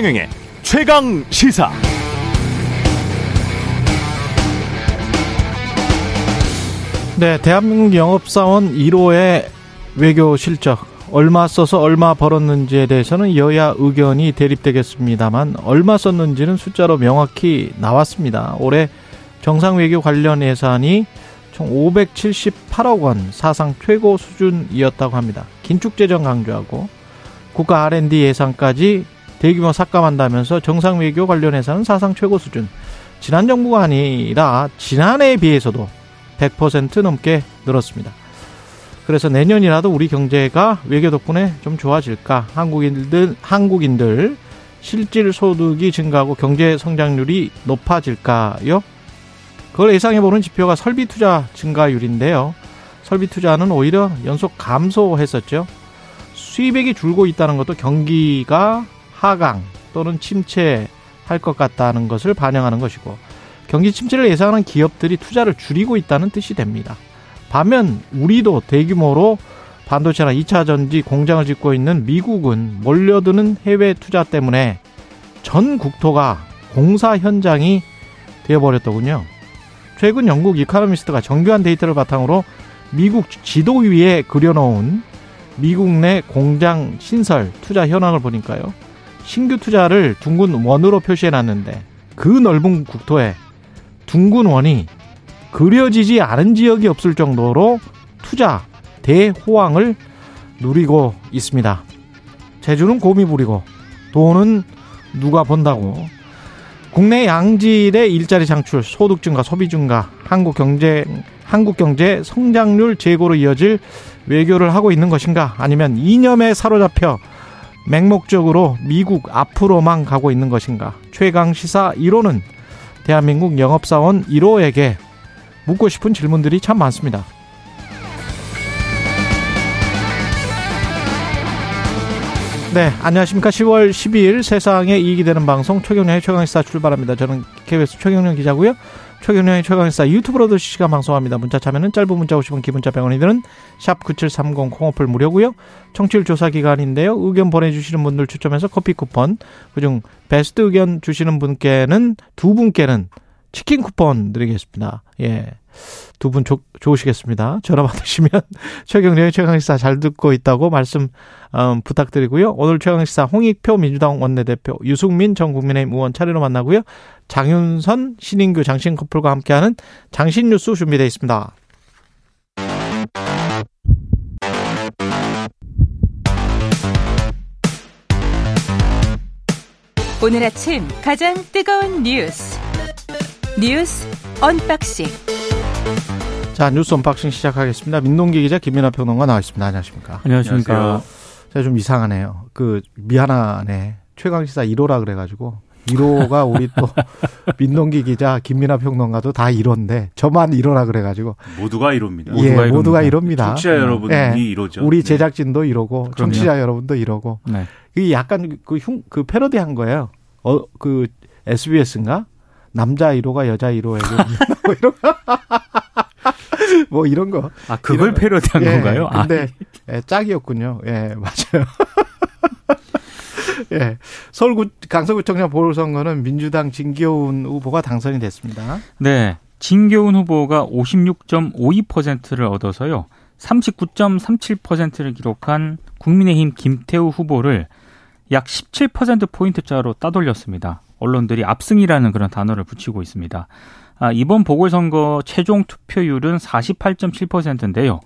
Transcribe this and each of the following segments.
최경영의 최강 시사. 네, 대한민국 영업사원 1호의 외교 실적 얼마 써서 얼마 벌었는지에 대해서는 여야 의견이 대립되겠습니다만 얼마 썼는지는 숫자로 명확히 나왔습니다. 올해 정상 외교 관련 예산이 총 578억 원 사상 최고 수준이었다고 합니다. 긴축 재정 강조하고 국가 R&D 예산까지 대규모 삭감한다면서 정상 외교 관련 예산은 사상 최고 수준. 지난 정부가 아니라 지난해에 비해서도 100% 넘게 늘었습니다. 그래서 내년이라도 우리 경제가 외교 덕분에 좀 좋아질까? 한국인들 한국인들 실질 소득이 증가하고 경제 성장률이 높아질까요? 그걸 예상해 보는 지표가 설비 투자 증가율인데요. 설비 투자는 오히려 연속 감소했었죠. 수입액이 줄고 있다는 것도 경기가 하강 또는 침체할 것 같다는 것을 반영하는 것이고 경기 침체를 예상하는 기업들이 투자를 줄이고 있다는 뜻이 됩니다. 반면 우리도 대규모로 반도체나 2차 전지 공장을 짓고 있는 미국은 몰려드는 해외 투자 때문에 전 국토가 공사 현장이 되어버렸더군요. 최근 영국 이카노미스트가 정교한 데이터를 바탕으로 미국 지도 위에 그려놓은 미국 내 공장 신설 투자 현황을 보니까요. 신규 투자를 둥근 원으로 표시해 놨는데 그 넓은 국토에 둥근 원이 그려지지 않은 지역이 없을 정도로 투자 대호황을 누리고 있습니다. 제주는 곰이 부리고 돈은 누가 번다고 국내 양질의 일자리 창출, 소득 증가, 소비 증가, 한국 경제 한국 경제 성장률 제고로 이어질 외교를 하고 있는 것인가? 아니면 이념에 사로잡혀 맹목적으로 미국 앞으로만 가고 있는 것인가? 최강 시사 1호는 대한민국 영업사원 1호에게 묻고 싶은 질문들이 참 많습니다. 네, 안녕하십니까. 10월 12일 세상에 이익이 되는 방송 최경련의 최강시사 출발합니다. 저는 KBS 최경련 기자고요. 최경련의 최강시사 유튜브로도 실시간 방송합니다. 문자 참여는 짧은 문자 오시면 기본자 100원이 드는 샵 9730 콩오플 무료고요. 청취율 조사 기간인데요. 의견 보내주시는 분들 추첨해서 커피 쿠폰 그중 베스트 의견 주시는 분께는 두 분께는 치킨 쿠폰 드리겠습니다. 예. 두 분 좋으시겠습니다. 전화 받으시면 최경련의 최강시사 잘 듣고 있다고 말씀 음, 부탁드리고요. 오늘 최강시사 홍익표 민주당 원내대표 유승민 전 국민의힘 의원 차례로 만나고요. 장윤선 신인규 장신 커플과 함께하는 장신 뉴스 준비되어 있습니다. 오늘 아침 가장 뜨거운 뉴스 뉴스 언박싱. 자 뉴스 언박싱 시작하겠습니다. 민동기 기자 김민하 평론가 나와 있습니다. 안녕하십니까? 안녕하십니까? 안녕하세요. 제가 좀 이상하네요. 그 미안하네 최강 시사 1호라 그래가지고 1호가 우리 또 민동기 기자 김민아 평론가도 다 1호인데 저만 1호라 그래가지고 모두가 1호입니다. 예, 모두가, 모두가 1호입니다. 청취자 여러분이 예, 1호죠. 우리 네. 제작진도 1호고 청취자 여러분도 1호고 네. 이게 약간 그, 흉, 그 패러디한 거예요. 어 그 SBS인가 남자 1호가 여자 1호에게 뭐 이런 뭐 이런 거. 아 그걸 패러디한 예, 건가요? 근데 아. 예, 짝이었군요. 예 맞아요. 예. 서울 강서구청장 보궐선거는 민주당 진교훈 후보가 당선이 됐습니다. 네. 진교훈 후보가 56.52%를 얻어서요. 39.37%를 기록한 국민의힘 김태우 후보를 약 17%포인트 차로 따돌렸습니다. 언론들이 압승이라는 그런 단어를 붙이고 있습니다. 아, 이번 보궐선거 최종 투표율은 48.7%인데요.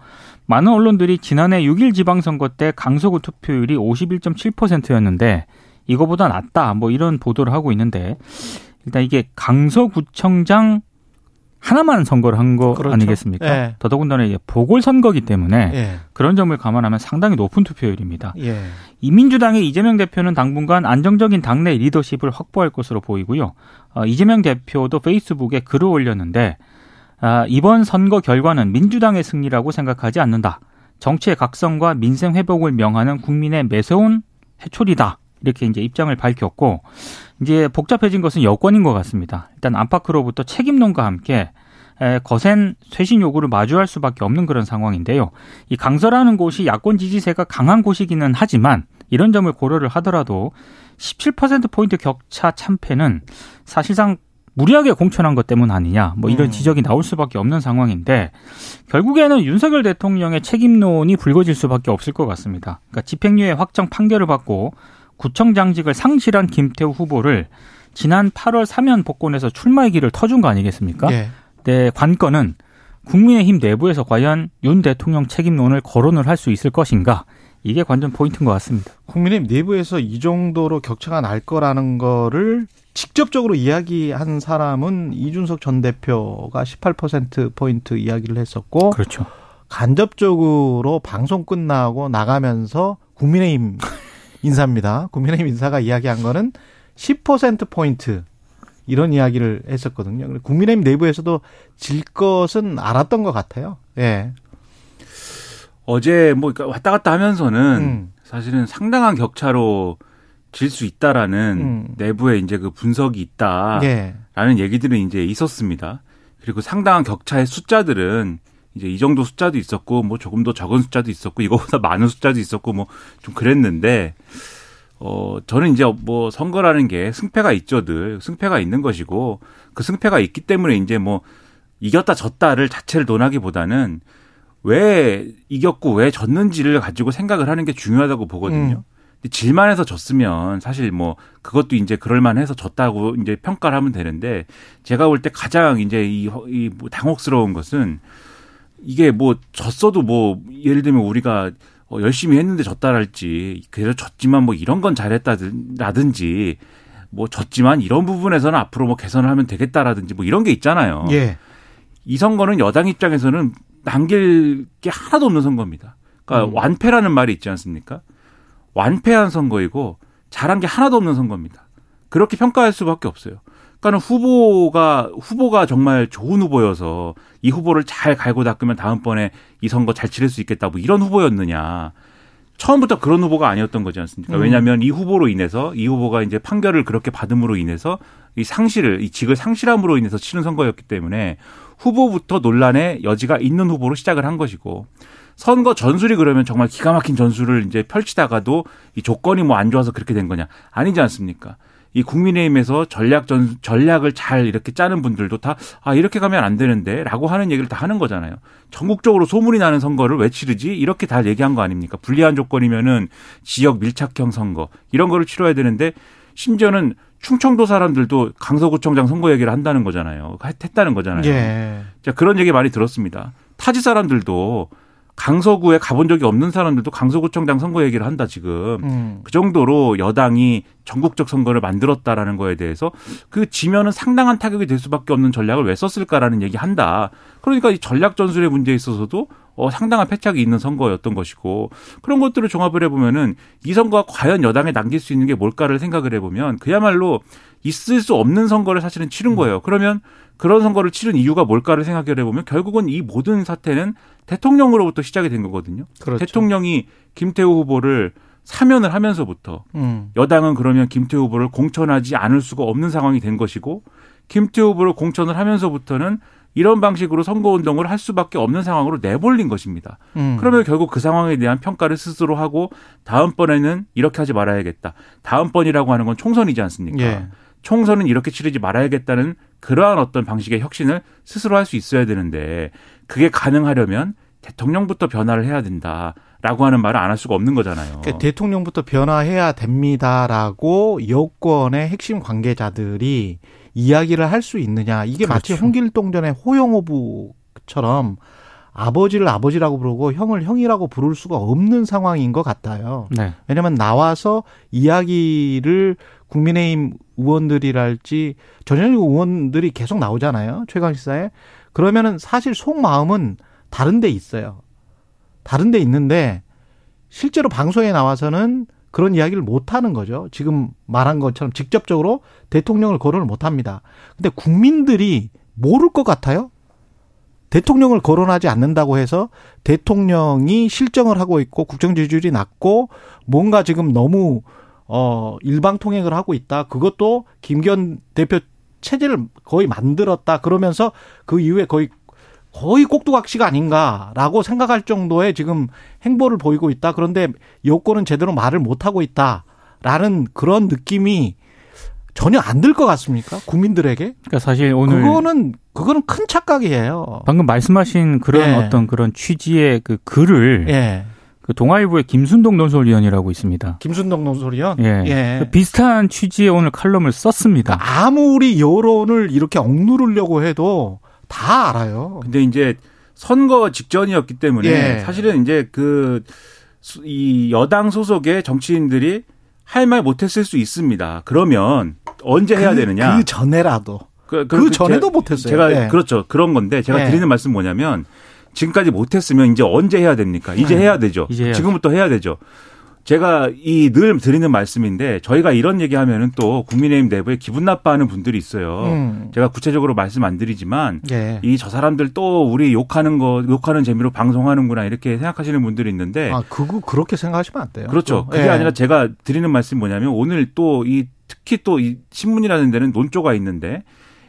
많은 언론들이 지난해 6일 지방선거 때 강서구 투표율이 51.7%였는데 이거보다 낫다 뭐 이런 보도를 하고 있는데 일단 이게 강서구청장 하나만 선거를 한거 그렇죠. 아니겠습니까? 예. 더더군다나 이게 보궐선거기 때문에 예. 그런 점을 감안하면 상당히 높은 투표율입니다. 예. 이 민주당의 이재명 대표는 당분간 안정적인 당내 리더십을 확보할 것으로 보이고요. 어, 이재명 대표도 페이스북에 글을 올렸는데 아, 이번 선거 결과는 민주당의 승리라고 생각하지 않는다. 정치의 각성과 민생 회복을 명하는 국민의 매서운 해초리다. 이렇게 이제 입장을 밝혔고 이제 복잡해진 것은 여권인 것 같습니다. 일단 안팎으로부터 책임론과 함께 거센 쇄신 요구를 마주할 수밖에 없는 그런 상황인데요. 이 강서라는 곳이 야권 지지세가 강한 곳이기는 하지만 이런 점을 고려를 하더라도 17%포인트 격차 참패는 사실상 무리하게 공천한 것 때문 아니냐 뭐 이런 음. 지적이 나올 수밖에 없는 상황인데 결국에는 윤석열 대통령의 책임론이 불거질 수밖에 없을 것 같습니다. 그러니까 집행유예 확정 판결을 받고 구청장직을 상실한 김태우 후보를 지난 8월 사면 복권에서 출마의 길을 터준 거 아니겠습니까? 네. 네, 관건은 국민의힘 내부에서 과연 윤 대통령 책임론을 거론을 할 수 있을 것인가? 이게 관전 포인트인 것 같습니다. 국민의힘 내부에서 이 정도로 격차가 날 거라는 거를 직접적으로 이야기한 사람은 이준석 전 대표가 18% 포인트 이야기를 했었고 그렇죠. 간접적으로 방송 끝나고 나가면서 국민의힘 인사입니다. 국민의힘 인사가 이야기한 거는 10% 포인트 이런 이야기를 했었거든요. 국민의힘 내부에서도 질 것은 알았던 것 같아요. 예. 어제 뭐 왔다 갔다 하면서는 음. 사실은 상당한 격차로 질 수 있다라는 음. 내부에 이제 그 분석이 있다라는 예. 얘기들은 이제 있었습니다. 그리고 상당한 격차의 숫자들은 이제 이 정도 숫자도 있었고 뭐 조금 더 적은 숫자도 있었고 이거보다 많은 숫자도 있었고 뭐 좀 그랬는데 어 저는 이제 뭐 선거라는 게 승패가 있죠 늘 승패가 있는 것이고 그 승패가 있기 때문에 이제 뭐 이겼다 졌다를 자체를 논하기보다는 왜 이겼고 왜 졌는지를 가지고 생각을 하는 게 중요하다고 보거든요. 음. 질만 해서 졌으면 사실 뭐 그것도 이제 그럴만 해서 졌다고 이제 평가를 하면 되는데 제가 볼 때 가장 이제 이, 이뭐 당혹스러운 것은 이게 뭐 졌어도 뭐 예를 들면 우리가 어 열심히 했는데 졌다랄지 그래서 졌지만 뭐 이런 건 잘했다라든지 뭐 졌지만 이런 부분에서는 앞으로 뭐 개선을 하면 되겠다라든지 뭐 이런 게 있잖아요. 예. 이 선거는 여당 입장에서는 남길 게 하나도 없는 선거입니다. 그러니까 음. 완패라는 말이 있지 않습니까? 완패한 선거이고 잘한 게 하나도 없는 선거입니다. 그렇게 평가할 수밖에 없어요. 그러니까는 후보가 후보가 정말 좋은 후보여서 이 후보를 잘 갈고 닦으면 다음번에 이 선거 잘 치를 수 있겠다 뭐 이런 후보였느냐. 처음부터 그런 후보가 아니었던 거지 않습니까? 음. 왜냐하면 이 후보로 인해서 이 후보가 이제 판결을 그렇게 받음으로 인해서 이 상실을 이 직을 상실함으로 인해서 치는 선거였기 때문에 후보부터 논란의 여지가 있는 후보로 시작을 한 것이고 선거 전술이 그러면 정말 기가 막힌 전술을 이제 펼치다가도 이 조건이 뭐 안 좋아서 그렇게 된 거냐 아니지 않습니까? 이 국민의힘에서 전략 전 전략을 잘 이렇게 짜는 분들도 다 아 이렇게 가면 안 되는데라고 하는 얘기를 다 하는 거잖아요. 전국적으로 소문이 나는 선거를 왜 치르지? 이렇게 다 얘기한 거 아닙니까? 불리한 조건이면은 지역 밀착형 선거 이런 거를 치러야 되는데 심지어는 충청도 사람들도 강서구청장 선거 얘기를 한다는 거잖아요. 했다는 거잖아요. 예. 자 그런 얘기 많이 들었습니다. 타지 사람들도 강서구에 가본 적이 없는 사람들도 강서구청장 선거 얘기를 한다 지금 음. 그 정도로 여당이 전국적 선거를 만들었다라는 거에 대해서 그 지면은 상당한 타격이 될 수밖에 없는 전략을 왜 썼을까라는 얘기 한다. 그러니까 이 전략 전술의 문제에 있어서도 어, 상당한 패착이 있는 선거였던 것이고 그런 것들을 종합을 해보면은 이 선거가 과연 여당에 남길 수 있는 게 뭘까를 생각을 해보면 그야말로 있을 수 없는 선거를 사실은 치른 음. 거예요. 그러면 그런 선거를 치른 이유가 뭘까를 생각을 해보면 결국은 이 모든 사태는 대통령으로부터 시작이 된 거거든요. 그렇죠. 대통령이 김태우 후보를 사면을 하면서부터 음. 여당은 그러면 김태우 후보를 공천하지 않을 수가 없는 상황이 된 것이고 김태우 후보를 공천을 하면서부터는 이런 방식으로 선거운동을 할 수밖에 없는 상황으로 내몰린 것입니다. 음. 그러면 결국 그 상황에 대한 평가를 스스로 하고 다음번에는 이렇게 하지 말아야겠다. 다음번이라고 하는 건 총선이지 않습니까? 예. 총선은 이렇게 치르지 말아야겠다는 그러한 어떤 방식의 혁신을 스스로 할 수 있어야 되는데 그게 가능하려면 대통령부터 변화를 해야 된다라고 하는 말을 안 할 수가 없는 거잖아요. 그러니까 대통령부터 변화해야 됩니다라고 여권의 핵심 관계자들이 이야기를 할 수 있느냐. 이게 그렇죠. 마치 홍길동전의 호영호부처럼 아버지를 아버지라고 부르고 형을 형이라고 부를 수가 없는 상황인 것 같아요. 네. 왜냐하면 나와서 이야기를 국민의힘 의원들이랄지 전현직 의원들이 계속 나오잖아요. 최강 시사에. 그러면은 사실 속마음은 다른 데 있어요. 다른 데 있는데 실제로 방송에 나와서는 그런 이야기를 못 하는 거죠. 지금 말한 것처럼 직접적으로 대통령을 거론을 못 합니다. 근데 국민들이 모를 것 같아요? 대통령을 거론하지 않는다고 해서 대통령이 실정을 하고 있고 국정 지지율이 낮고 뭔가 지금 너무 어 일방 통행을 하고 있다. 그것도 김기현 대표 체제를 거의 만들었다. 그러면서 그 이후에 거의 거의 꼭두각시가 아닌가라고 생각할 정도의 지금 행보를 보이고 있다. 그런데 여권은 제대로 말을 못 하고 있다. 라는 그런 느낌이 전혀 안 들 것 같습니까? 국민들에게? 그러니까 사실 오늘 그거는 그거는 큰 착각이에요. 방금 말씀하신 그런 예. 어떤 그런 취지의 그 글을 예. 그 동아일보의 김순동 논설위원이라고 있습니다. 김순동 논설위원. 예. 예. 그 비슷한 취지의 오늘 칼럼을 썼습니다. 아무리 여론을 이렇게 억누르려고 해도 다 알아요. 근데 이제 선거 직전이었기 때문에 예. 사실은 이제 그 이 여당 소속의 정치인들이 할 말 못했을 수 있습니다. 그러면 언제 해야 그, 되느냐? 그 전에라도. 그, 그 전에도 못했어요. 제가 예. 그렇죠. 그런 건데 제가 예. 드리는 말씀 뭐냐면 지금까지 못했으면 이제 언제 해야 됩니까? 이제 음. 해야 되죠. 이제. 지금부터 해야 되죠. 제가 이 늘 드리는 말씀인데 저희가 이런 얘기하면은 또 국민의힘 내부에 기분 나빠하는 분들이 있어요. 음. 제가 구체적으로 말씀 안 드리지만 예. 이저 사람들 또 우리 욕하는 거 욕하는 재미로 방송하는구나 이렇게 생각하시는 분들이 있는데 아, 그거 그렇게 생각하시면 안 돼요. 그렇죠. 또. 그게 예. 아니라 제가 드리는 말씀이 뭐냐면 오늘 또 이 특히 또 이 신문이라는 데는 논조가 있는데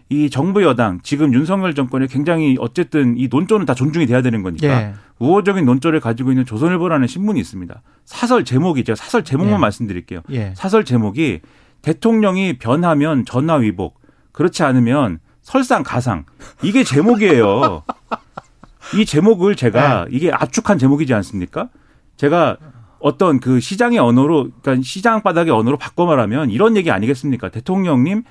이 정부 여당 지금 윤석열 정권이 굉장히 어쨌든 이 논조는 다 존중이 돼야 되는 거니까 예. 우호적인 논조를 가지고 있는 조선일보라는 신문이 있습니다. 사설 제목이 제가 사설 제목만 예. 말씀드릴게요. 예. 사설 제목이 대통령이 변하면 전화 위복 그렇지 않으면 설상 가상 이게 제목이에요. 이 제목을 제가 이게 압축한 제목이지 않습니까? 제가 어떤 그 시장의 언어로 그러니까 시장 바닥의 언어로 바꿔 말하면 이런 얘기 아니겠습니까? 대통령님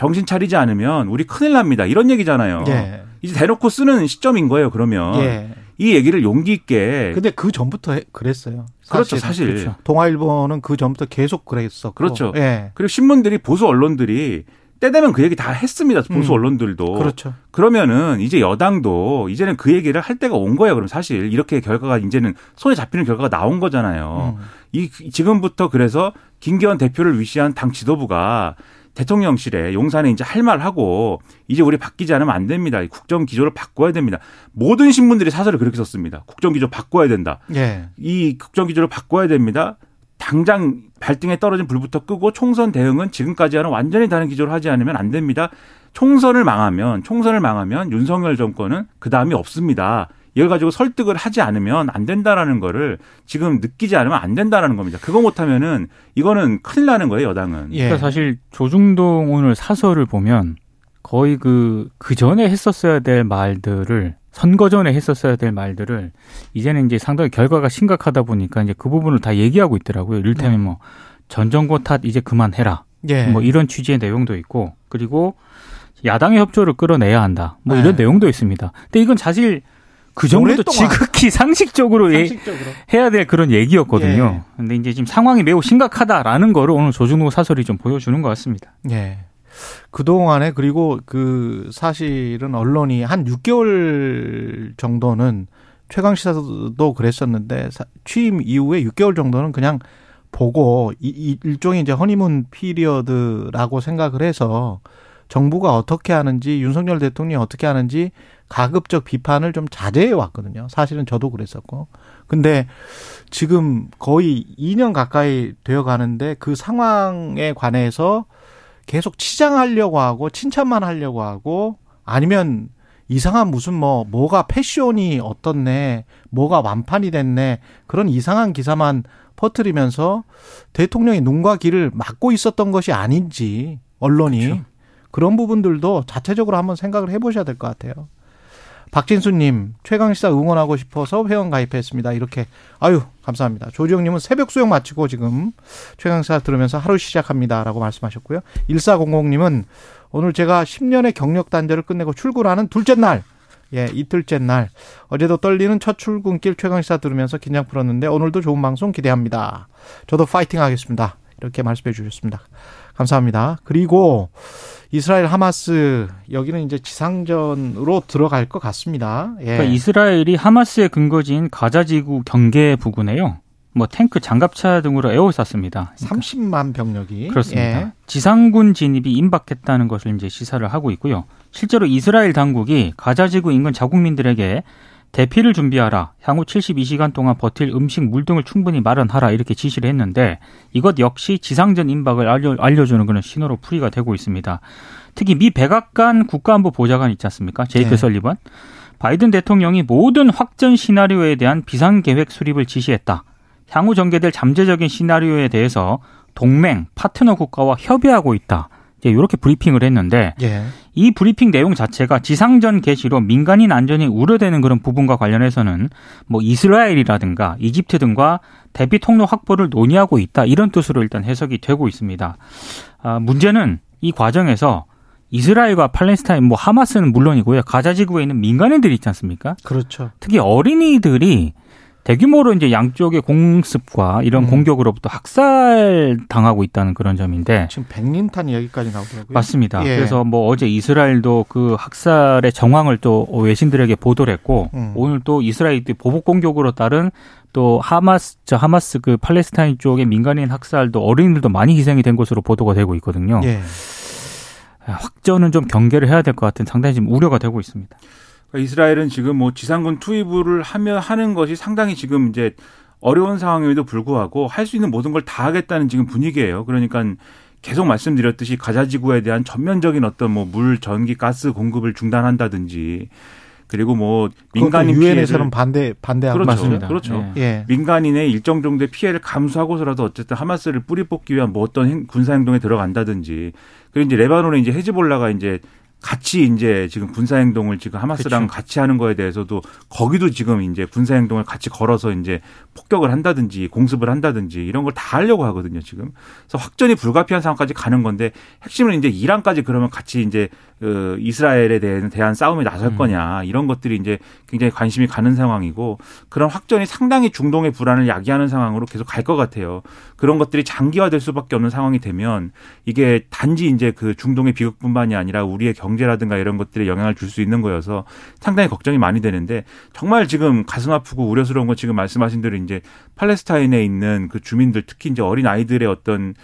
정신 차리지 않으면 우리 큰일 납니다. 이런 얘기잖아요. 예. 이제 대놓고 쓰는 시점인 거예요. 그러면 예. 이 얘기를 용기 있게 근데 그 전부터 해- 그랬어요. 그렇죠, 사실은. 사실. 그렇죠. 동아일보는 그 전부터 계속 그랬었고. 그렇죠. 예. 그리고 신문들이 보수 언론들이 때 되면 그 얘기 다 했습니다. 보수 음. 언론들도. 그렇죠. 그러면은 이제 여당도 이제는 그 얘기를 할 때가 온 거예요. 그럼 사실 이렇게 결과가 이제는 손에 잡히는 결과가 나온 거잖아요. 음. 이 지금부터 그래서 김기현 대표를 위시한 당 지도부가 대통령실에 용산에 이제 할 말 하고 이제 우리 바뀌지 않으면 안 됩니다. 이 국정 기조를 바꿔야 됩니다. 모든 신문들이 사설을 그렇게 썼습니다. 국정 기조 바꿔야 된다. 예. 이 국정 기조를 바꿔야 됩니다. 당장 발등에 떨어진 불부터 끄고 총선 대응은 지금까지와는 완전히 다른 기조를 하지 않으면 안 됩니다. 총선을 망하면 총선을 망하면 윤석열 정권은 그 다음이 없습니다. 이걸 가지고 설득을 하지 않으면 안 된다라는 거를 지금 느끼지 않으면 안 된다라는 겁니다. 그거 못하면은 이거는 큰일 나는 거예요 여당은. 예. 그러니까 사실 조중동 오늘 사설을 보면 거의 그, 그 전에 했었어야 될 말들을 선거 전에 했었어야 될 말들을 이제는 이제 상당히 결과가 심각하다 보니까 이제 그 부분을 다 얘기하고 있더라고요. 이를테면 뭐 전 정권 탓 이제 그만해라. 예. 뭐 이런 취지의 내용도 있고 그리고 야당의 협조를 끌어내야 한다. 뭐 이런 네. 내용도 있습니다. 근데 이건 사실 그 정도도. 지극히 상식적으로 예- 상식적으로. 해야 될 그런 얘기였거든요. 예. 근데 이제 지금 상황이 매우 심각하다라는 거를 오늘 조중동 사설이 좀 보여주는 것 같습니다. 예. 그동안에 그리고 그 사실은 언론이 한 6개월 정도는 최강 시사도 그랬었는데 사- 취임 이후에 6개월 정도는 그냥 보고 이 일종의 이제 허니문 피리어드라고 생각을 해서 정부가 어떻게 하는지 윤석열 대통령이 어떻게 하는지 가급적 비판을 좀 자제해 왔거든요. 사실은 저도 그랬었고. 근데 지금 거의 2년 가까이 되어 가는데 그 상황에 관해서 계속 치장하려고 하고 칭찬만 하려고 하고 아니면 이상한 무슨 뭐 뭐가 패션이 어떻네 뭐가 완판이 됐네 그런 이상한 기사만 퍼뜨리면서 대통령이 눈과 귀를 막고 있었던 것이 아닌지 언론이 그렇죠. 그런 부분들도 자체적으로 한번 생각을 해보셔야 될 것 같아요. 박진수님 최강시사 응원하고 싶어서 회원 가입했습니다. 이렇게 아유 감사합니다. 조지영님은 새벽 수영 마치고 지금 최강시사 들으면서 하루 시작합니다라고 말씀하셨고요. 1400님은 오늘 제가 10년의 경력 단절을 끝내고 출근하는 둘째 날. 예, 이틀째 날. 어제도 떨리는 첫 출근길 최강시사 들으면서 긴장 풀었는데 오늘도 좋은 방송 기대합니다. 저도 파이팅 하겠습니다. 이렇게 말씀해 주셨습니다. 감사합니다. 그리고 이스라엘 하마스 여기는 이제 지상전으로 들어갈 것 같습니다. 예. 그러니까 이스라엘이 하마스의 근거지인 가자지구 경계 부근에요. 뭐 탱크, 장갑차 등으로 에워쌌습니다. 30만 병력이 그렇습니다. 예. 지상군 진입이 임박했다는 것을 이제 시사를 하고 있고요. 실제로 이스라엘 당국이 가자지구 인근 자국민들에게 대피를 준비하라. 향후 72시간 동안 버틸 음식, 물 등을 충분히 마련하라. 이렇게 지시를 했는데 이것 역시 지상전 임박을 알려, 알려주는 그런 신호로 풀이가 되고 있습니다. 특히 미 백악관 국가안보 보좌관 있지 않습니까? 제이크 네. 설리번. 바이든 대통령이 모든 확전 시나리오에 대한 비상계획 수립을 지시했다. 향후 전개될 잠재적인 시나리오에 대해서 동맹, 파트너 국가와 협의하고 있다. 이제 이렇게 브리핑을 했는데 예. 이 브리핑 내용 자체가 지상전 개시로 민간인 안전이 우려되는 그런 부분과 관련해서는 뭐 이스라엘이라든가 이집트 등과 대비 통로 확보를 논의하고 있다 이런 뜻으로 일단 해석이 되고 있습니다. 아, 문제는 이 과정에서 이스라엘과 팔레스타인 뭐 하마스는 물론이고요 가자 지구에 있는 민간인들이 있지 않습니까? 그렇죠. 특히 어린이들이 대규모로 이제 양쪽의 공습과 이런 음. 공격으로부터 학살 당하고 있다는 그런 점인데 지금 백린탄 이야기까지 나오더라고요. 맞습니다. 예. 그래서 뭐 어제 이스라엘도 그 학살의 정황을 또 외신들에게 보도를 했고 음. 오늘 또 이스라엘이 보복 공격으로 따른 또 하마스 저 하마스 그 팔레스타인 쪽의 민간인 학살도 어린이들도 많이 희생이 된 것으로 보도가 되고 있거든요. 예. 확전은 좀 경계를 해야 될 것 같은 상당히 지금 우려가 되고 있습니다. 그러니까 이스라엘은 지금 뭐 지상군 투입을 하며 하는 것이 상당히 지금 이제 어려운 상황임에도 불구하고 할 수 있는 모든 걸 다 하겠다는 지금 분위기예요. 그러니까 계속 말씀드렸듯이 가자 지구에 대한 전면적인 어떤 뭐 물, 전기, 가스 공급을 중단한다든지 그리고 뭐 민간인 유엔에서는 반대 반대하고 그렇죠. 맞습니다. 그렇죠. 예. 예. 민간인의 일정 정도의 피해를 감수하고서라도 어쨌든 하마스를 뿌리 뽑기 위한 뭐 어떤 행- 군사 행동에 들어간다든지 그리고 이제 레바논에 이제 헤즈볼라가 이제 같이 이제 지금 군사 행동을 지금 하마스랑 그렇죠. 같이 하는 거에 대해서도 거기도 지금 이제 군사 행동을 같이 걸어서 이제 폭격을 한다든지 공습을 한다든지 이런 걸 다 하려고 하거든요, 지금. 그래서 확전이 불가피한 상황까지 가는 건데 핵심은 이제 이란까지 그러면 같이 이제 그 이스라엘에 대한 싸움에 나설 음. 거냐 이런 것들이 이제 굉장히 관심이 가는 상황이고 그런 확전이 상당히 중동의 불안을 야기하는 상황으로 계속 갈 것 같아요. 그런 것들이 장기화될 수밖에 없는 상황이 되면 이게 단지 이제 그 중동의 비극뿐만이 아니라 우리의 경제라든가 이런 것들에 영향을 줄 수 있는 거여서 상당히 걱정이 많이 되는데 정말 지금 가슴 아프고 우려스러운 건 지금 말씀하신 대로 이제 팔레스타인에 있는 그 주민들 특히 이제 어린 아이들의 어떤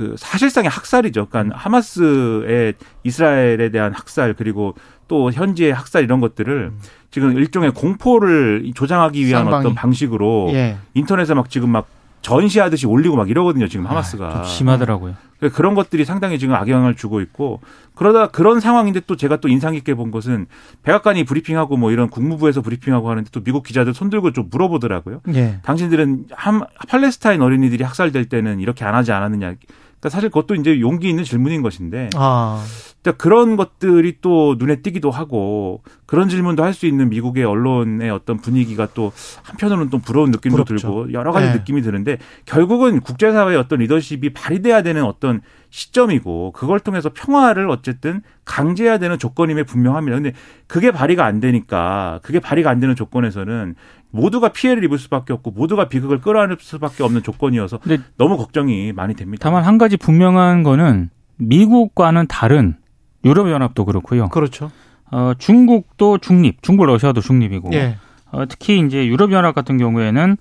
그 사실상의 학살이죠. 그러니까 하마스의 이스라엘에 대한 학살 그리고 또 현지의 학살 이런 것들을 지금 일종의 공포를 조장하기 위한 쌍방이. 어떤 방식으로 예. 인터넷에 막 지금 막 전시하듯이 올리고 막 이러거든요. 지금 하마스가. 아, 좀 심하더라고요. 그러니까 그런 것들이 상당히 지금 악영향을 주고 있고 그러다 그런 상황인데 또 제가 또 인상 깊게 본 것은 백악관이 브리핑하고 뭐 이런 국무부에서 브리핑하고 하는데 또 미국 기자들 손 들고 좀 물어보더라고요. 예. 당신들은 ham, 팔레스타인 어린이들이 학살될 때는 이렇게 안 하지 않았느냐. 그러니까 사실 그것도 이제 용기 있는 질문인 것인데 아. 그러니까 그런 것들이 또 눈에 띄기도 하고 그런 질문도 할 수 있는 미국의 언론의 어떤 분위기가 또 한편으로는 또 부러운 느낌도 부럽죠. 들고 여러 가지 네. 느낌이 드는데 결국은 국제사회의 어떤 리더십이 발휘돼야 되는 어떤 시점이고 그걸 통해서 평화를 어쨌든 강제해야 되는 조건임에 분명합니다. 근데 그게 발휘가 안 되니까 그게 발휘가 안 되는 조건에서는 모두가 피해를 입을 수밖에 없고 모두가 비극을 끌어안을 수밖에 없는 조건이어서 근데 너무 걱정이 많이 됩니다. 다만 한 가지 분명한 거는 미국과는 다른 유럽연합도 그렇고요. 그렇죠. 어, 중국도 중립, 중국 러시아도 중립이고 예. 어, 특히 이제 유럽연합 같은 경우에는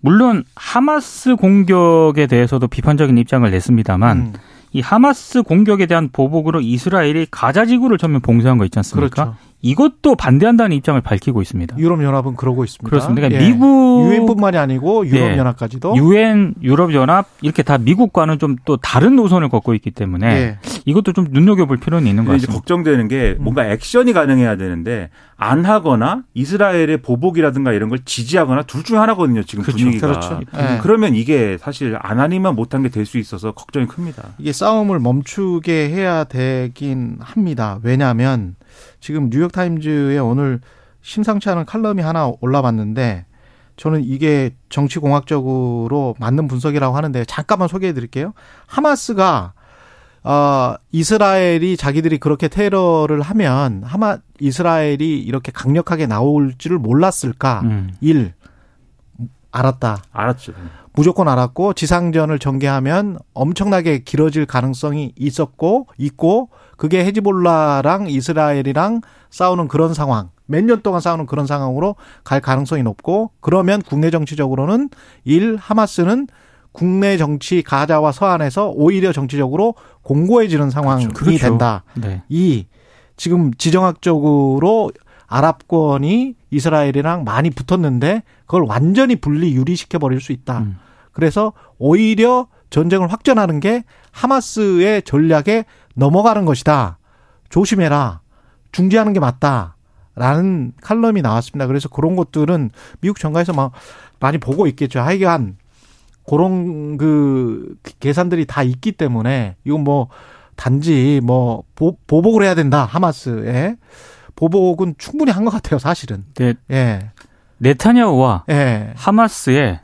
물론 하마스 공격에 대해서도 비판적인 입장을 냈습니다만 음, 이 하마스 공격에 대한 보복으로 이스라엘이 가자 지구를 전면 봉쇄한 거 있지 않습니까? 그렇죠. 이것도 반대한다는 입장을 밝히고 있습니다. 유럽 연합은 그러고 있습니다. 그렇습니다. 그러니까 예. 미국 유엔뿐만이 아니고 유럽 네. 연합까지도 유엔, 유럽연합 이렇게 다 미국과는 좀 또 다른 노선을 걷고 있기 때문에 예. 이것도 좀 눈여겨볼 필요는 있는 것 근데 이제 같습니다. 걱정되는 게 뭔가 액션이 가능해야 되는데 안 하거나 이스라엘의 보복이라든가 이런 걸 지지하거나 둘 중에 하나거든요. 지금 그렇죠. 분위기가. 그렇죠. 예. 그러면 이게 사실 안 하니만 못한 게 될 수 있어서 걱정이 큽니다. 이게 싸움을 멈추게 해야 되긴 합니다. 왜냐하면 지금 뉴욕타임즈에 오늘 심상치 않은 칼럼이 하나 올라왔는데 저는 이게 정치공학적으로 맞는 분석이라고 하는데 잠깐만 소개해 드릴게요. 하마스가 어, 이스라엘이 자기들이 그렇게 테러를 하면 하마 이스라엘이 이렇게 강력하게 나올 줄을 몰랐을까? 음. 일 알았다. 알았죠. 무조건 알았고 지상전을 전개하면 엄청나게 길어질 가능성이 있었고 있고 그게 헤즈볼라랑 이스라엘이랑 싸우는 그런 상황 몇 년 동안 싸우는 그런 상황으로 갈 가능성이 높고 그러면 국내 정치적으로는 일 하마스는 국내 정치 가자와 서안에서 오히려 정치적으로 공고해지는 상황이 그렇죠. 된다. 네. 이 지금 지정학적으로 아랍권이 이스라엘이랑 많이 붙었는데 그걸 완전히 분리 유리시켜 버릴 수 있다. 음. 그래서 오히려 전쟁을 확전하는 게 하마스의 전략에 넘어가는 것이다. 조심해라. 중지하는 게 맞다. 라는 칼럼이 나왔습니다. 그래서 그런 것들은 미국 정가에서 막 많이 보고 있겠죠. 하여간 그런 그 계산들이 다 있기 때문에 이건 뭐 단지 뭐 보, 보복을 해야 된다 하마스에 보복은 충분히 한 것 같아요 사실은. 네, 예. 네타냐후와 예. 하마스의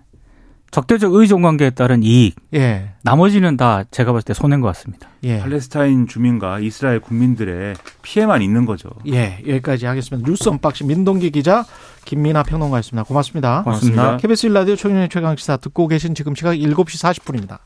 적대적 의존 관계에 따른 이익 예. 나머지는 다 제가 봤을 때 손해인 것 같습니다. 예. 팔레스타인 주민과 이스라엘 국민들의 피해만 있는 거죠. 예. 여기까지 하겠습니다. 뉴스 언박싱 민동기 기자 김민하 평론가였습니다. 고맙습니다. 고맙습니다. KBS 일라디오 최경영의 최강 시사 듣고 계신 지금 시각 7시 40분입니다.